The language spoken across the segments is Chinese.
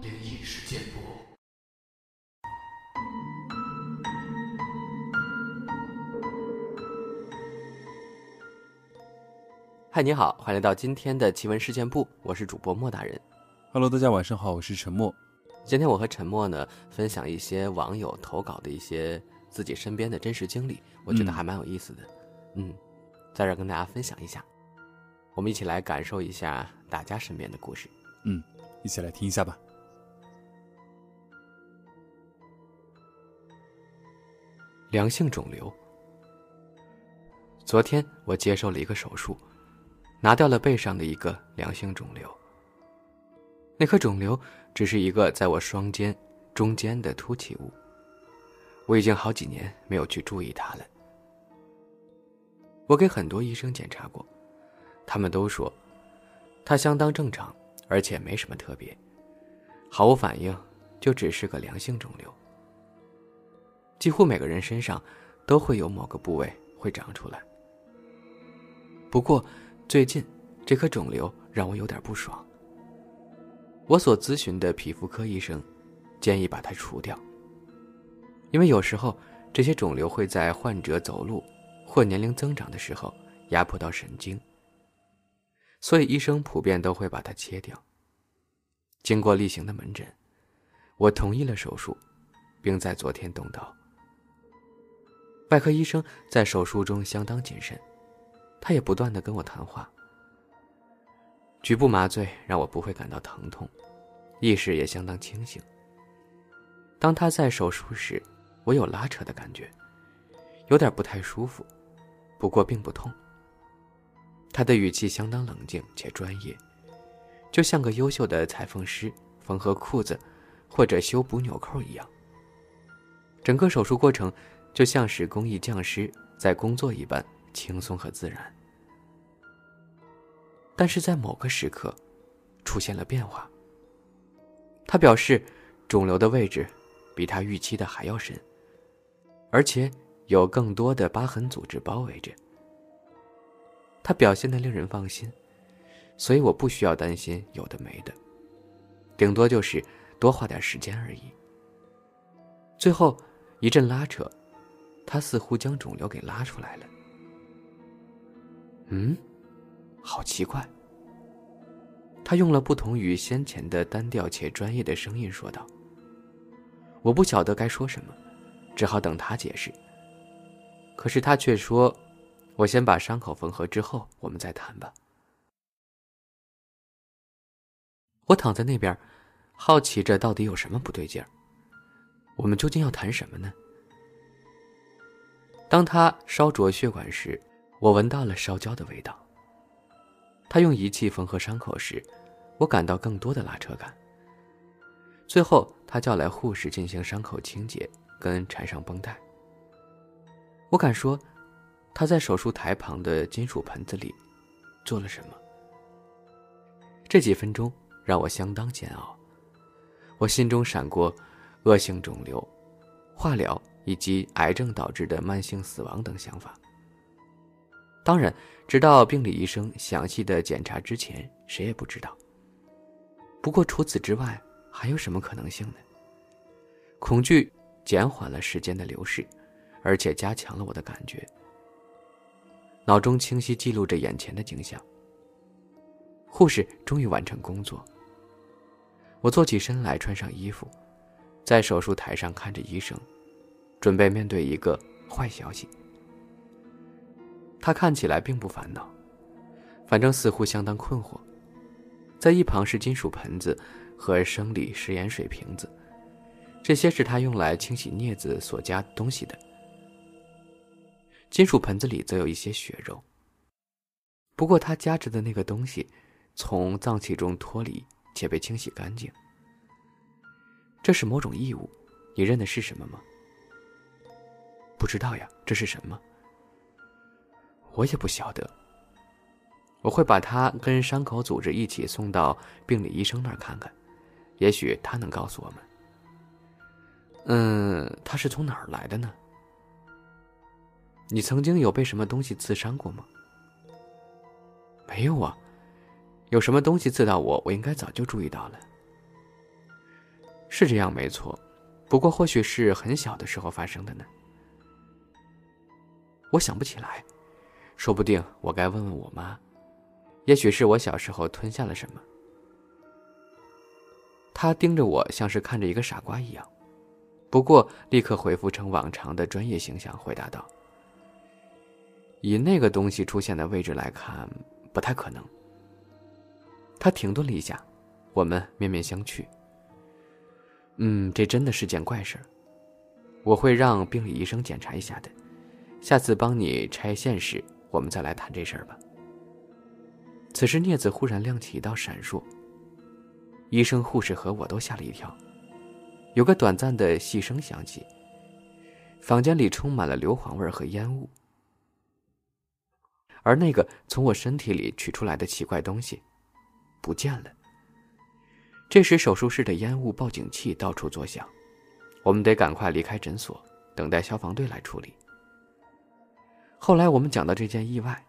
灵异事件簿。嗨，你好，欢迎来到今天的奇闻事件部，我是主播莫大人。Hello，大家晚上好，我是陈默。今天我和陈默呢，分享一些网友投稿的一些自己身边的真实经历，我觉得嗯还蛮有意思的。嗯，在这儿跟大家分享一下，我们一起来感受一下大家身边的故事。嗯，一起来听一下吧。良性肿瘤。昨天我接受了一个手术，拿掉了背上的一个良性肿瘤。那颗肿瘤只是一个在我双肩中间的凸起物，我已经好几年没有去注意它了。我给很多医生检查过，他们都说它相当正常，而且没什么特别，毫无反应，就只是个良性肿瘤。几乎每个人身上都会有某个部位会长出来。不过，最近这颗肿瘤让我有点不爽。我所咨询的皮肤科医生建议把它除掉，因为有时候这些肿瘤会在患者走路或年龄增长的时候压迫到神经，所以医生普遍都会把它切掉。经过例行的门诊，我同意了手术，并在昨天动刀。外科医生在手术中相当谨慎，他也不断的跟我谈话。局部麻醉让我不会感到疼痛，意识也相当清醒。当他在手术时，我有拉扯的感觉，有点不太舒服，不过并不痛。他的语气相当冷静且专业，就像个优秀的裁缝师缝合裤子或者修补纽扣一样。整个手术过程就像是工艺匠师在工作一般轻松和自然。但是在某个时刻，出现了变化。他表示，肿瘤的位置比他预期的还要深，而且有更多的疤痕组织包围着。他表现的令人放心，所以我不需要担心有的没的，顶多就是多花点时间而已。最后一阵拉扯，他似乎将肿瘤给拉出来了。嗯，好奇怪。他用了不同于先前的单调且专业的声音说道：“我不晓得该说什么，只好等他解释。可是他却说：‘我先把伤口缝合之后，我们再谈吧。’我躺在那边，好奇着到底有什么不对劲儿。我们究竟要谈什么呢？当他烧灼血管时，我闻到了烧焦的味道。他用仪器缝合伤口时，我感到更多的拉扯感。最后，他叫来护士进行伤口清洁跟缠上绷带。我敢说，他在手术台旁的金属盆子里做了什么。这几分钟让我相当煎熬，我心中闪过恶性肿瘤、化疗以及癌症导致的慢性死亡等想法。当然，直到病理医生详细的检查之前，谁也不知道。不过除此之外，还有什么可能性呢？恐惧减缓了时间的流逝，而且加强了我的感觉。脑中清晰记录着眼前的景象。护士终于完成工作。我坐起身来，穿上衣服，在手术台上看着医生，准备面对一个坏消息。他看起来并不烦恼，反正似乎相当困惑。在一旁是金属盆子和生理食盐水瓶子，这些是他用来清洗镊子所加东西的。金属盆子里则有一些血肉。不过他夹着的那个东西，从脏器中脱离且被清洗干净。这是某种异物，你认的是什么吗？不知道呀，这是什么？我也不晓得。我会把它跟伤口组织一起送到病理医生那儿看看，也许他能告诉我们。嗯，它是从哪儿来的呢？你曾经有被什么东西刺伤过吗？没有啊，有什么东西刺到我，我应该早就注意到了。是这样，没错。不过，或许是很小的时候发生的呢。我想不起来，说不定我该问问我妈。也许是我小时候吞下了什么。他盯着我，像是看着一个傻瓜一样。不过，立刻恢复成往常的专业形象，回答道：“以那个东西出现的位置来看，不太可能。”他停顿了一下，我们面面相觑。嗯，这真的是件怪事儿。我会让病理医生检查一下的。下次帮你拆线时，我们再来谈这事儿吧。此时，镊子忽然亮起一道闪烁。医生、护士和我都吓了一跳。有个短暂的细声响起，房间里充满了硫磺味和烟雾。而那个从我身体里取出来的奇怪东西，不见了。这时，手术室的烟雾报警器到处作响，我们得赶快离开诊所，等待消防队来处理。后来我们讲到这件意外，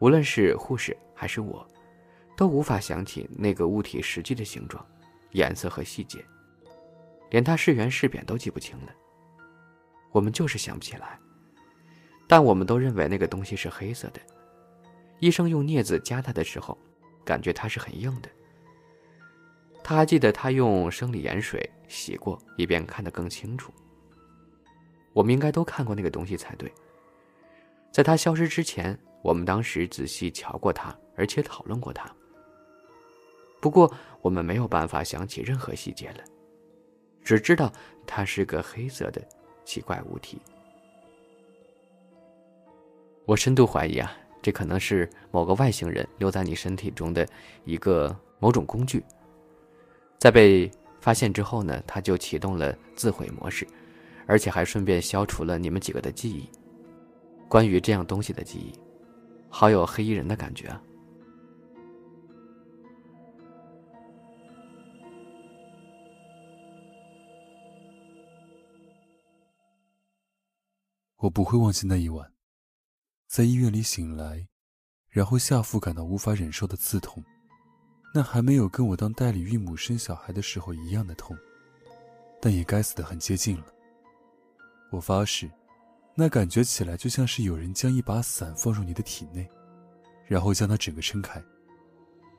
无论是护士还是我，都无法想起那个物体实际的形状、颜色和细节，连它是圆是扁都记不清了。我们就是想不起来，但我们都认为那个东西是黑色的。医生用镊子夹它的时候，感觉它是很硬的。他还记得他用生理盐水洗过，以便看得更清楚。我们应该都看过那个东西才对。在它消失之前，我们当时仔细瞧过它，而且讨论过它。不过我们没有办法想起任何细节了，只知道它是个黑色的奇怪物体。我深度怀疑啊，这可能是某个外星人留在你身体中的一个某种工具。在被发现之后呢，他就启动了自毁模式，而且还顺便消除了你们几个的记忆。关于这样东西的记忆，好有黑衣人的感觉啊！我不会忘记那一晚，在医院里醒来，然后下腹感到无法忍受的刺痛。那还没有跟我当代理孕母生小孩的时候一样的痛，但也该死的很接近了。我发誓，那感觉起来就像是有人将一把伞放入你的体内，然后将它整个撑开。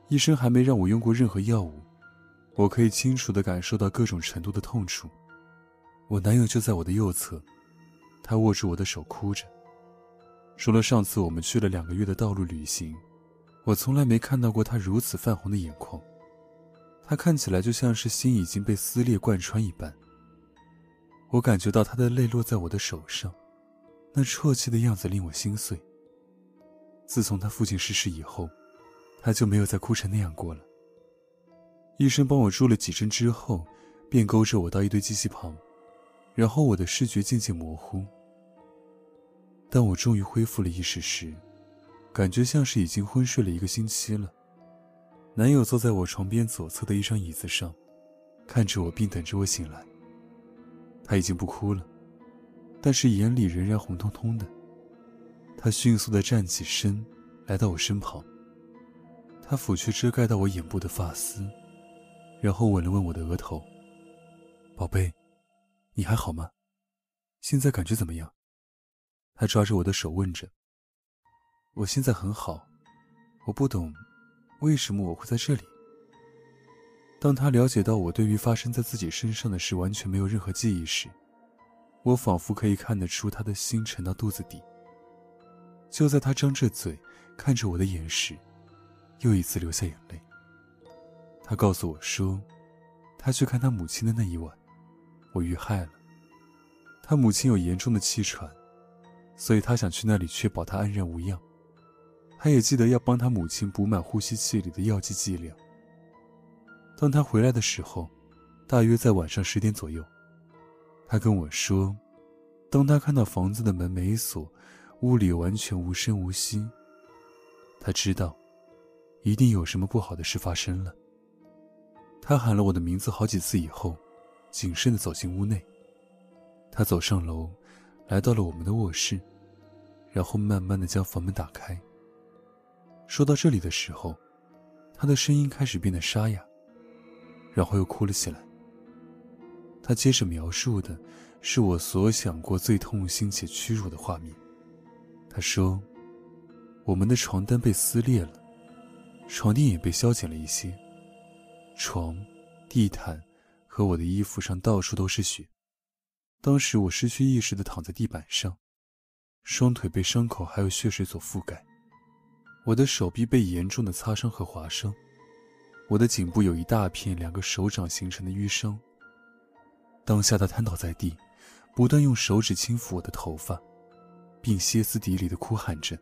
医生还没让我用过任何药物，我可以清楚的感受到各种程度的痛楚。我男友就在我的右侧，他握住我的手哭着。除了上次我们去了两个月的道路旅行。我从来没看到过他如此泛红的眼眶，他看起来就像是心已经被撕裂贯穿一般。我感觉到他的泪落在我的手上，那啜泣的样子令我心碎。自从他父亲逝世以后，他就没有再哭成那样过了。医生帮我注了几针之后，便勾着我到一堆机器旁，然后我的视觉渐渐模糊。当我终于恢复了意识时，感觉像是已经昏睡了一个星期了。男友坐在我床边左侧的一张椅子上，看着我，并等着我醒来。他已经不哭了，但是眼里仍然红彤彤的。他迅速地站起身，来到我身旁。他抚去遮盖到我眼部的发丝，然后吻了吻我的额头。宝贝，你还好吗？现在感觉怎么样？他抓着我的手问着。我现在很好，我不懂，为什么我会在这里。当他了解到我对于发生在自己身上的事完全没有任何记忆时，我仿佛可以看得出他的心沉到肚子底。就在他张着嘴看着我的眼时，又一次流下眼泪。他告诉我说，他去看他母亲的那一晚，我遇害了。他母亲有严重的气喘，所以他想去那里确保他安然无恙。他也记得要帮他母亲补满呼吸器里的药剂剂量。当他回来的时候，大约在晚上十点左右，他跟我说，当他看到房子的门没锁，屋里完全无声无息，他知道，一定有什么不好的事发生了。他喊了我的名字好几次以后，谨慎地走进屋内。他走上楼，来到了我们的卧室，然后慢慢地将房门打开。说到这里的时候，他的声音开始变得沙哑，然后又哭了起来。他接着描述的是我所想过最痛心且屈辱的画面。他说：“我们的床单被撕裂了，床垫也被削减了一些，床、地毯和我的衣服上到处都是血。当时我失去意识的躺在地板上，双腿被伤口还有血水所覆盖。”我的手臂被严重的擦伤和划伤，我的颈部有一大片两个手掌形成的淤伤。当下他瘫倒在地，不断用手指轻抚我的头发，并歇斯底里的哭喊着。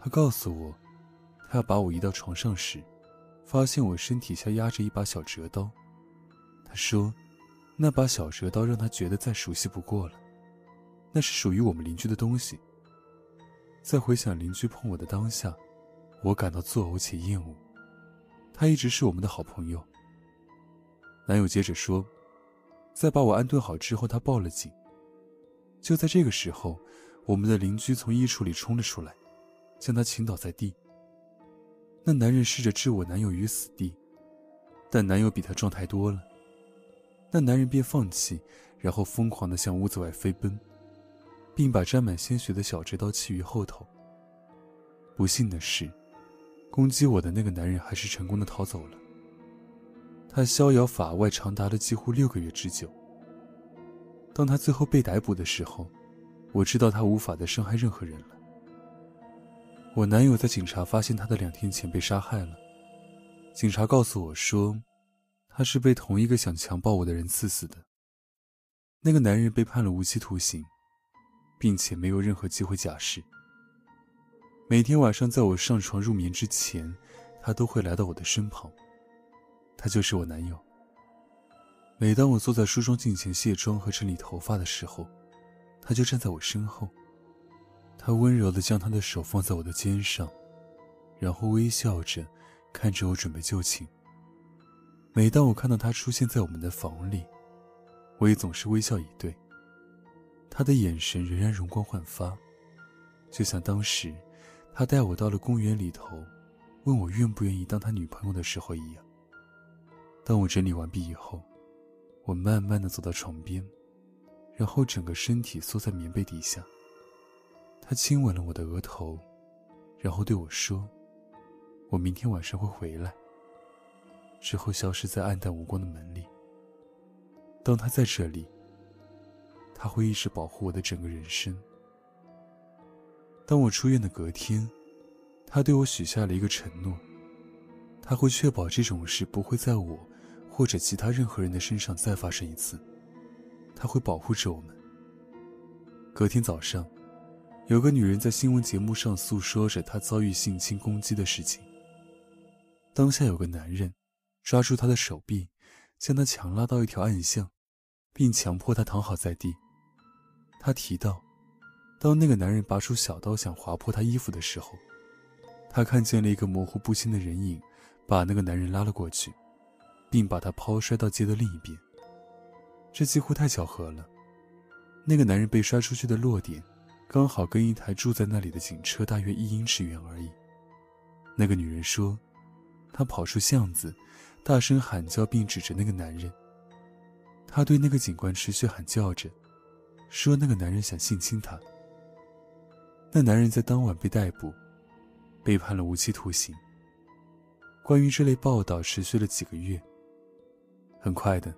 他告诉我，他要把我移到床上时，发现我身体下压着一把小折刀。他说，那把小折刀让他觉得再熟悉不过了，那是属于我们邻居的东西。在回想邻居碰我的当下，我感到作呕且厌恶。他一直是我们的好朋友。男友接着说，在把我安顿好之后，他报了警。就在这个时候，我们的邻居从衣橱里冲了出来，将他倾倒在地。那男人试着置我男友于死地，但男友比他壮太多了。那男人便放弃，然后疯狂地向屋子外飞奔。并把沾满鲜血的小直刀弃于后头。不幸的是，攻击我的那个男人还是成功的逃走了。他逍遥法外长达了几乎六个月之久。当他最后被逮捕的时候，我知道他无法再伤害任何人了。我男友在警察发现他的两天前被杀害了。警察告诉我说，他是被同一个想强暴我的人刺死的。那个男人被判了无期徒刑。并且没有任何机会假释。每天晚上在我上床入眠之前，他都会来到我的身旁。他就是我男友。每当我坐在梳妆镜前卸妆和整理头发的时候，他就站在我身后。他温柔地将他的手放在我的肩上，然后微笑着看着我准备就寝。每当我看到他出现在我们的房里，我也总是微笑以对。他的眼神仍然容光焕发，就像当时他带我到了公园里头，问我愿不愿意当他女朋友的时候一样。当我整理完毕以后，我慢慢的走到床边，然后整个身体缩在棉被底下。他亲吻了我的额头，然后对我说：“我明天晚上会回来。”之后消失在暗淡无光的门里。当他在这里。他会一直保护我的整个人生。当我出院的隔天，他对我许下了一个承诺：他会确保这种事不会在我或者其他任何人的身上再发生一次。他会保护着我们。隔天早上，有个女人在新闻节目上诉说着她遭遇性侵攻击的事情。当下有个男人抓住她的手臂，将她强拉到一条暗巷，并强迫她躺好在地。他提到，当那个男人拔出小刀想划破他衣服的时候，他看见了一个模糊不清的人影，把那个男人拉了过去，并把他抛摔到街的另一边。这几乎太巧合了，那个男人被摔出去的落点，刚好跟一台住在那里的警车大约一英尺远而已。那个女人说，她跑出巷子，大声喊叫，并指着那个男人。他对那个警官持续喊叫着。说那个男人想性侵她。那男人在当晚被逮捕，被判了无期徒刑。关于这类报道持续了几个月。很快的，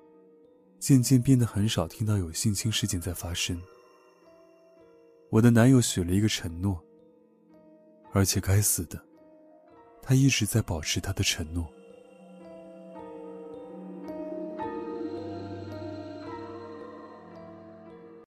渐渐变得很少听到有性侵事件在发生。我的男友许了一个承诺，而且该死的，他一直在保持他的承诺。